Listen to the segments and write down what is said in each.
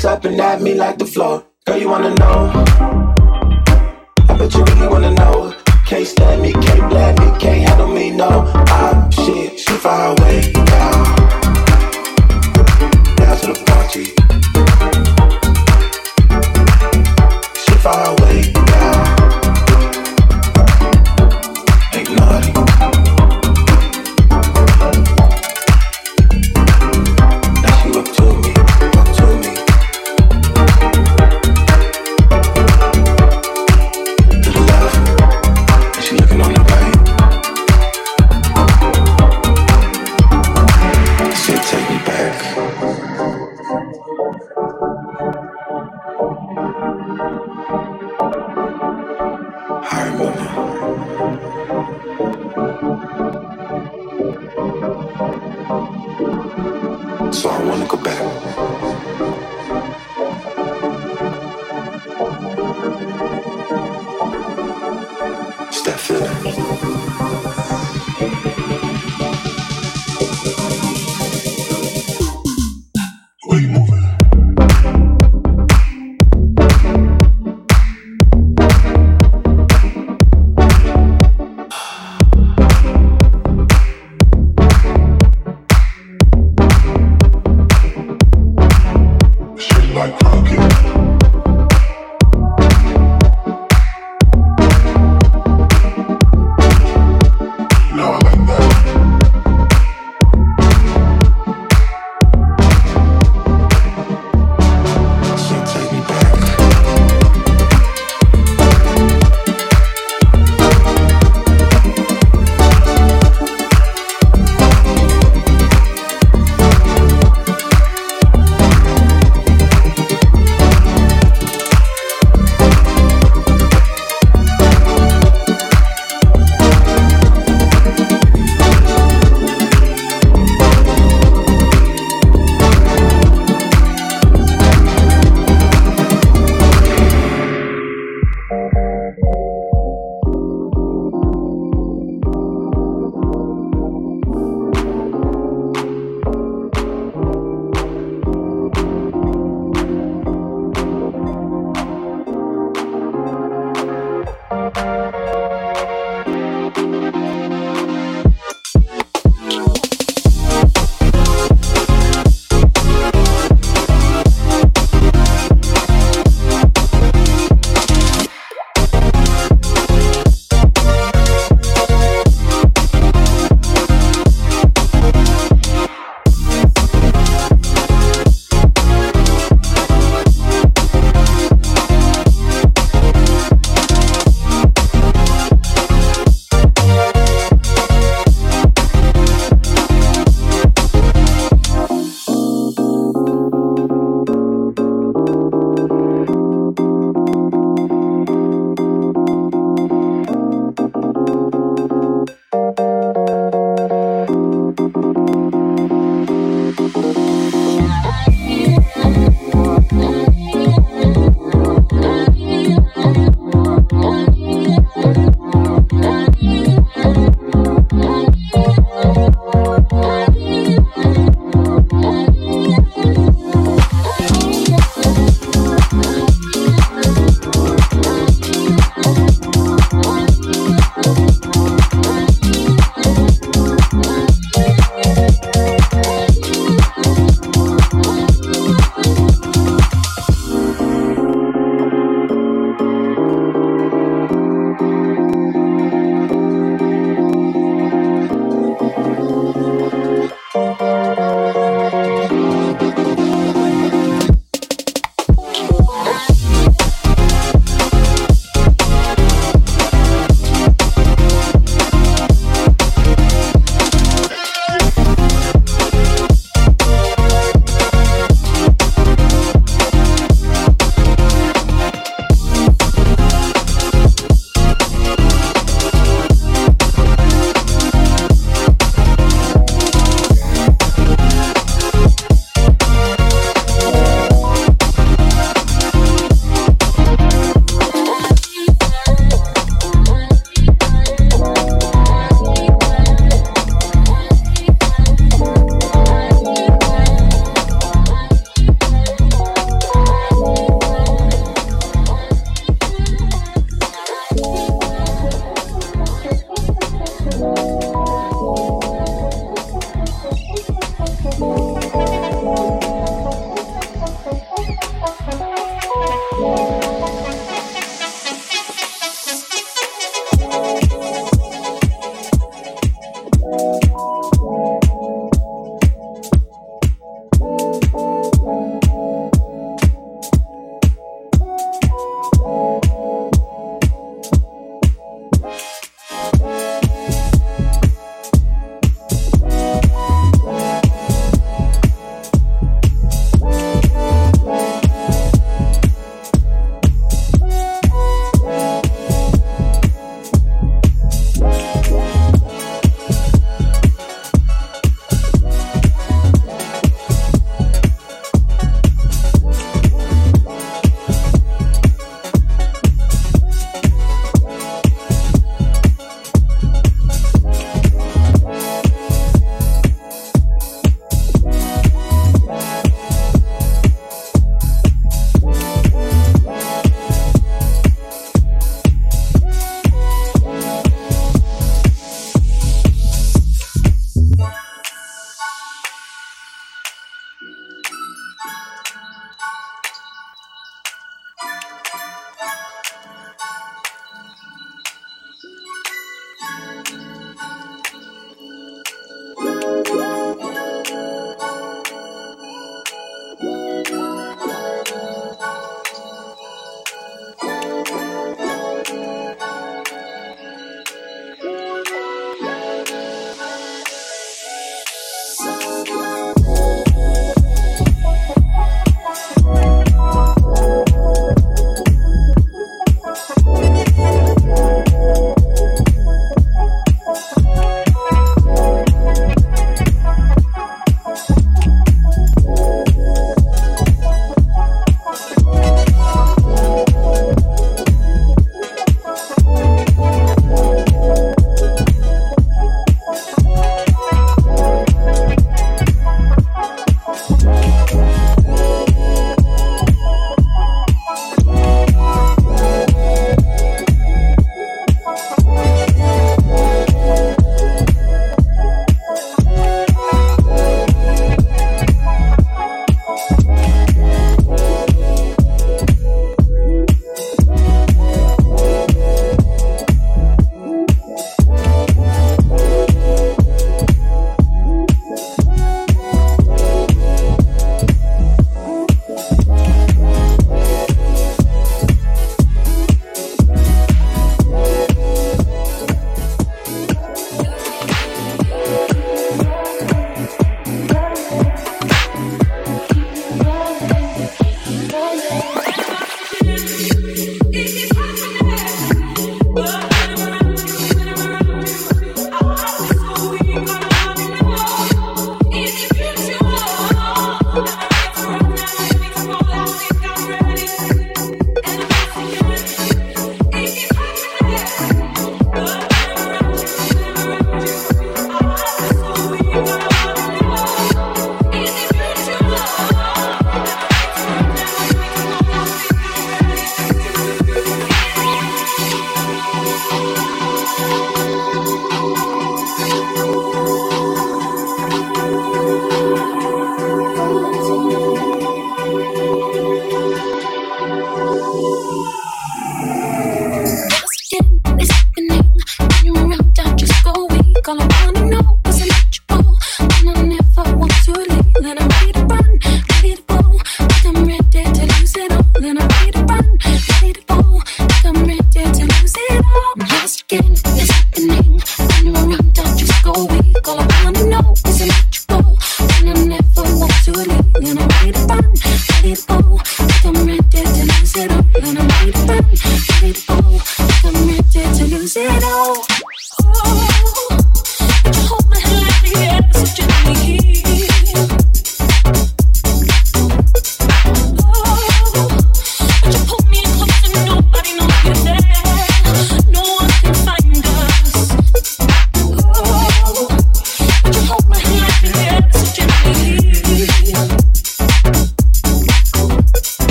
Slapping at me like the floor? Girl, you wanna know? I bet you really wanna know. Can't stand me, can't blame me, can't handle me, no. I'm shit, she far away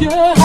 yeah.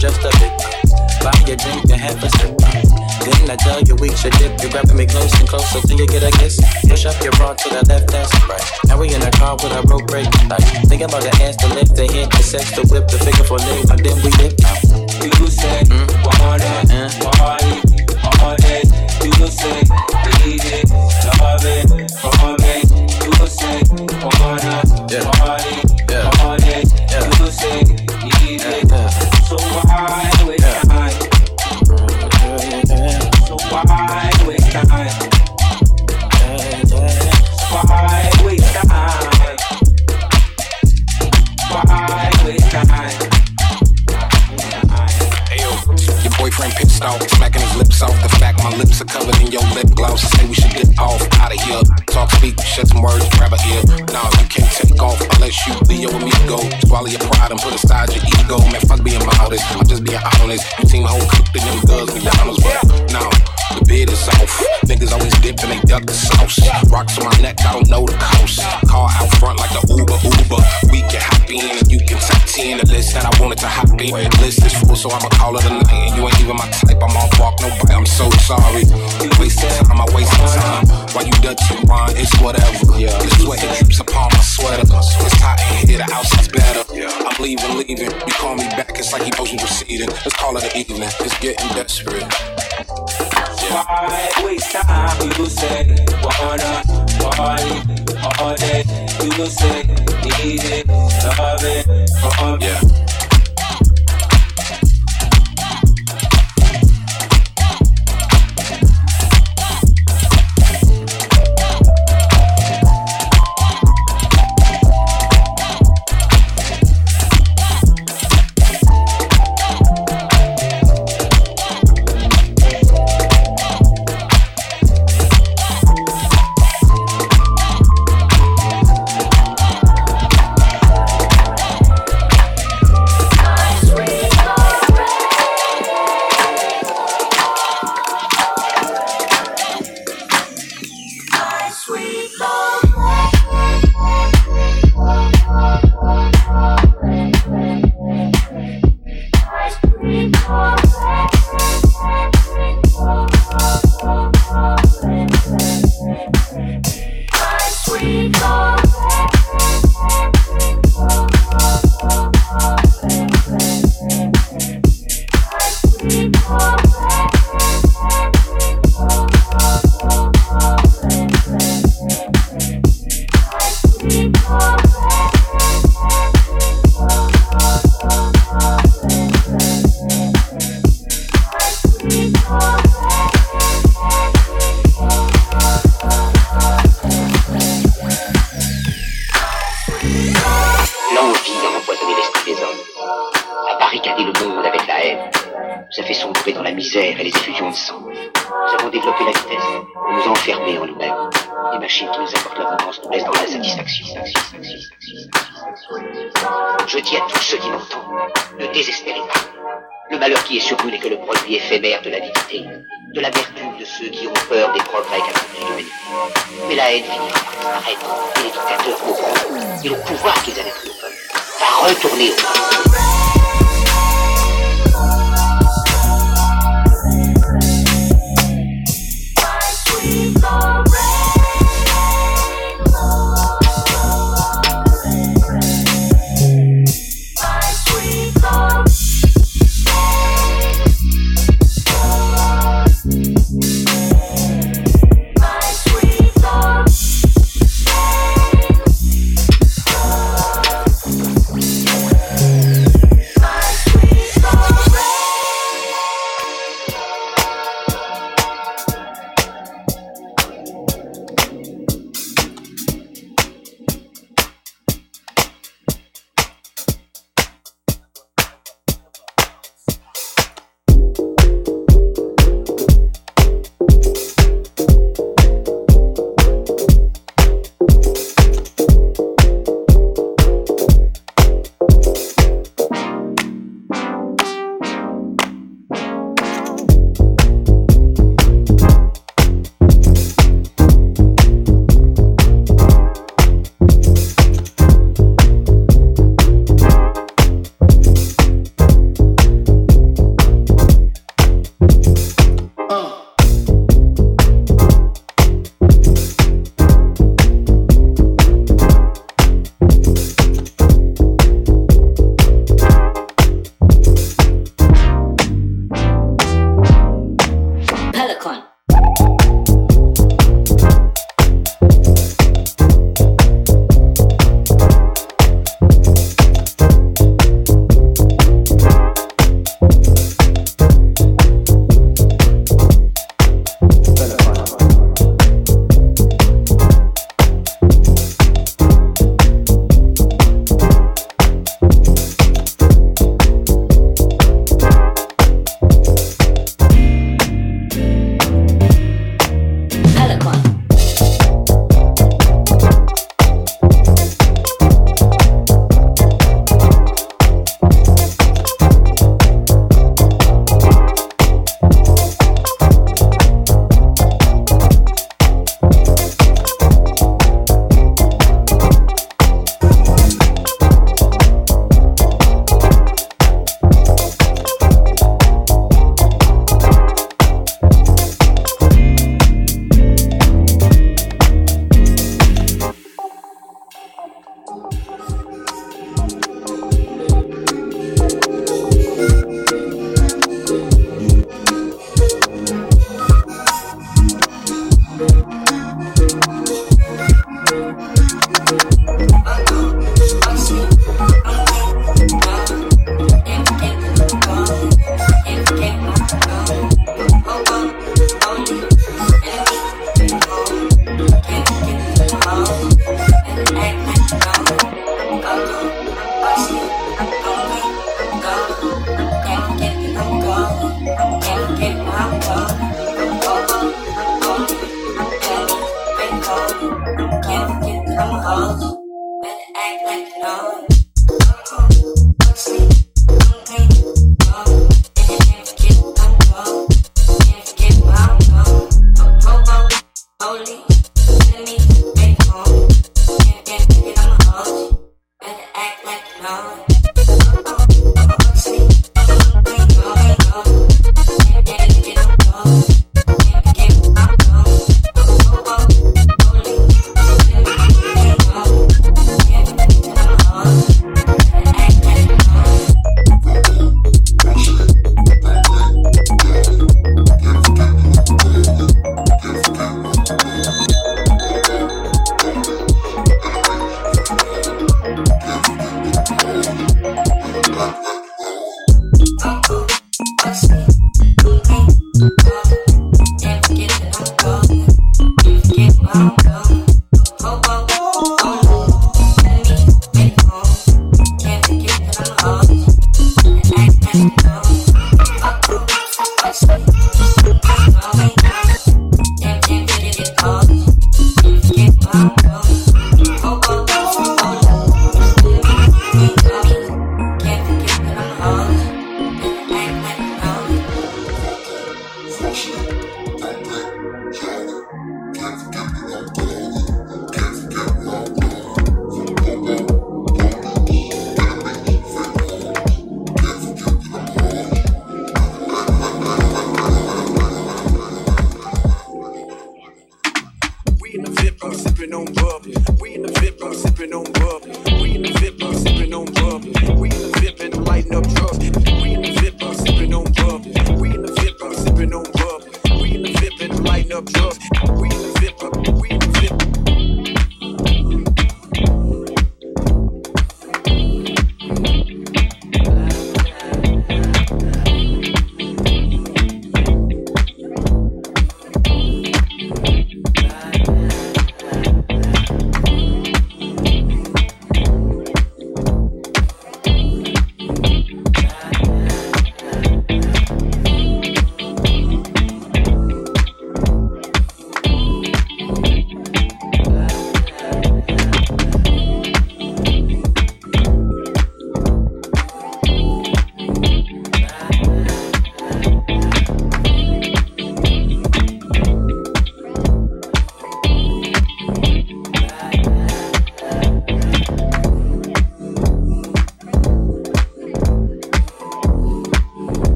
just a bit. Buy a drink and have a sip. Then I tell you we should dip. You're grabbing me close and closer till you get a kiss. Push up your bra to the left, that's right. Now we in a car with a broke brake light. Think about the ass, to lift, the hit, the sex, the whip, the figure for leg, and then we dip out. You say mm. party, it, mm. want. You say baby, it, love it, love. You say party, party. yeah. Off. The fact my lips are covered in your lip gloss. Say we should get off out of here. Talk, speak, shed some words, grab a ear. Nah, you can't take off unless you Leo with me go. Swallow your pride and put aside your ego. Man, fuck being modest. I'm just being honest. You seem whole cooked in them girls, McDonald's, but no. The bid is off. Niggas always dip and they duck the sauce. Rocks on my neck, I don't know the coast. Car out front like the Uber Uber. We can hop in and you can tap in the list that I wanted to hop in. List is full, so I'ma call it a night. And you ain't even my type. I'm on walk, no bite. I'm so sorry. Wasting time, I'm wasting time. While you Dutch and wine, it's whatever. The sweat it drips upon my sweater. It's hot in here, the outside's better. I'm leaving, leaving. You call me back, it's like emotions receding. Let's call it an evening. It's getting desperate. Why waste time? You say wanna party all day. You say need it, love it from. Yeah.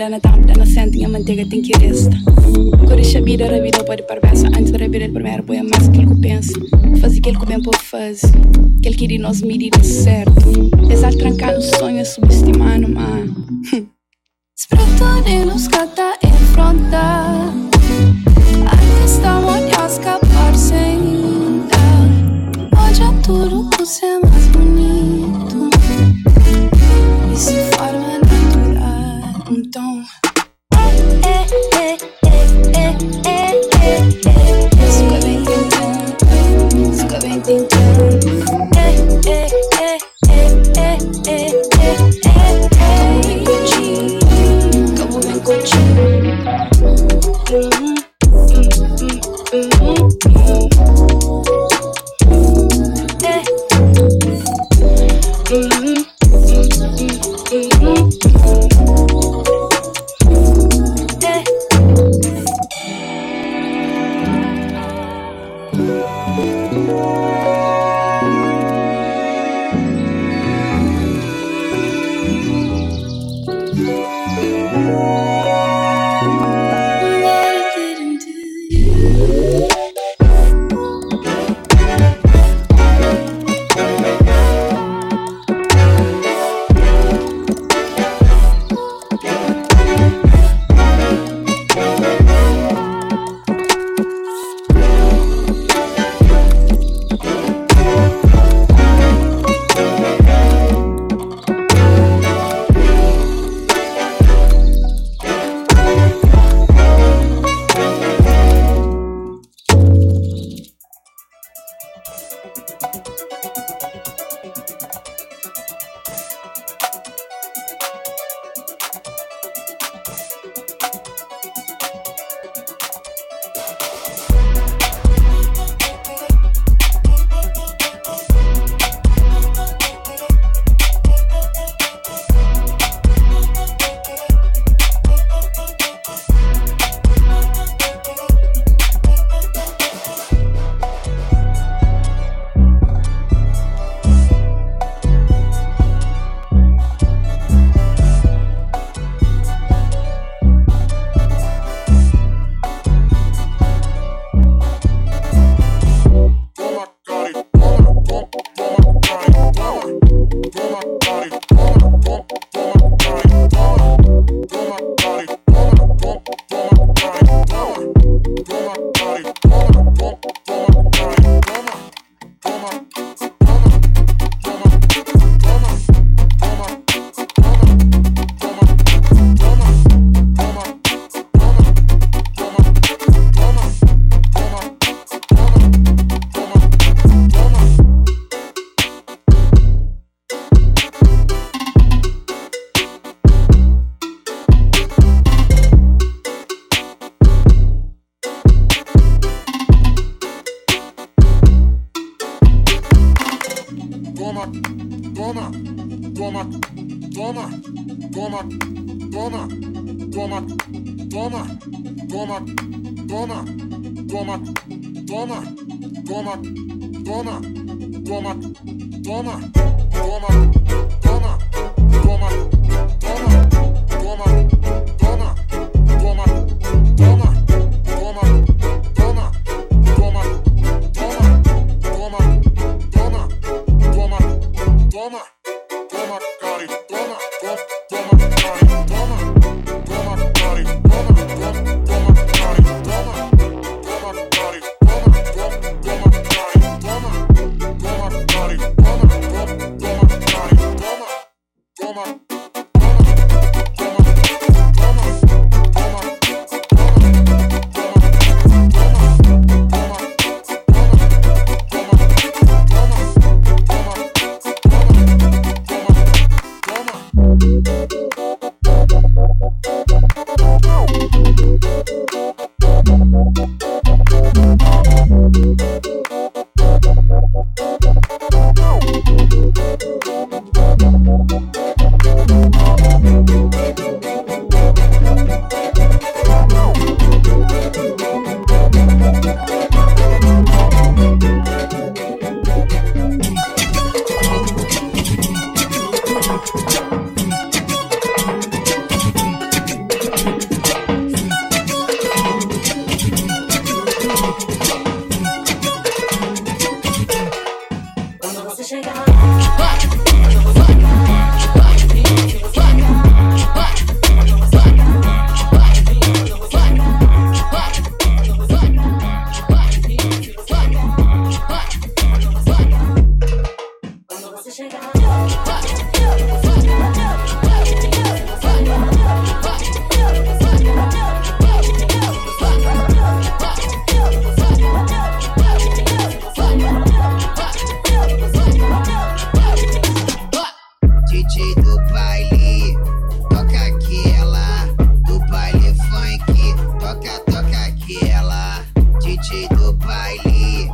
dana tam tá dana assim, sentinga manteiga tem que resta. Corisha vida a vida pode parvessa antes da vida primeiro boia é mais que ele pensa. Faz aquele que bem por faz. Que ele queria nós medir certo. Exato trancar no sonho é subestimar numa. Spratto de nos cata enfrontar. escapar sem parcenda. Hoje é tudo que você mais toma, toma. gente do baile.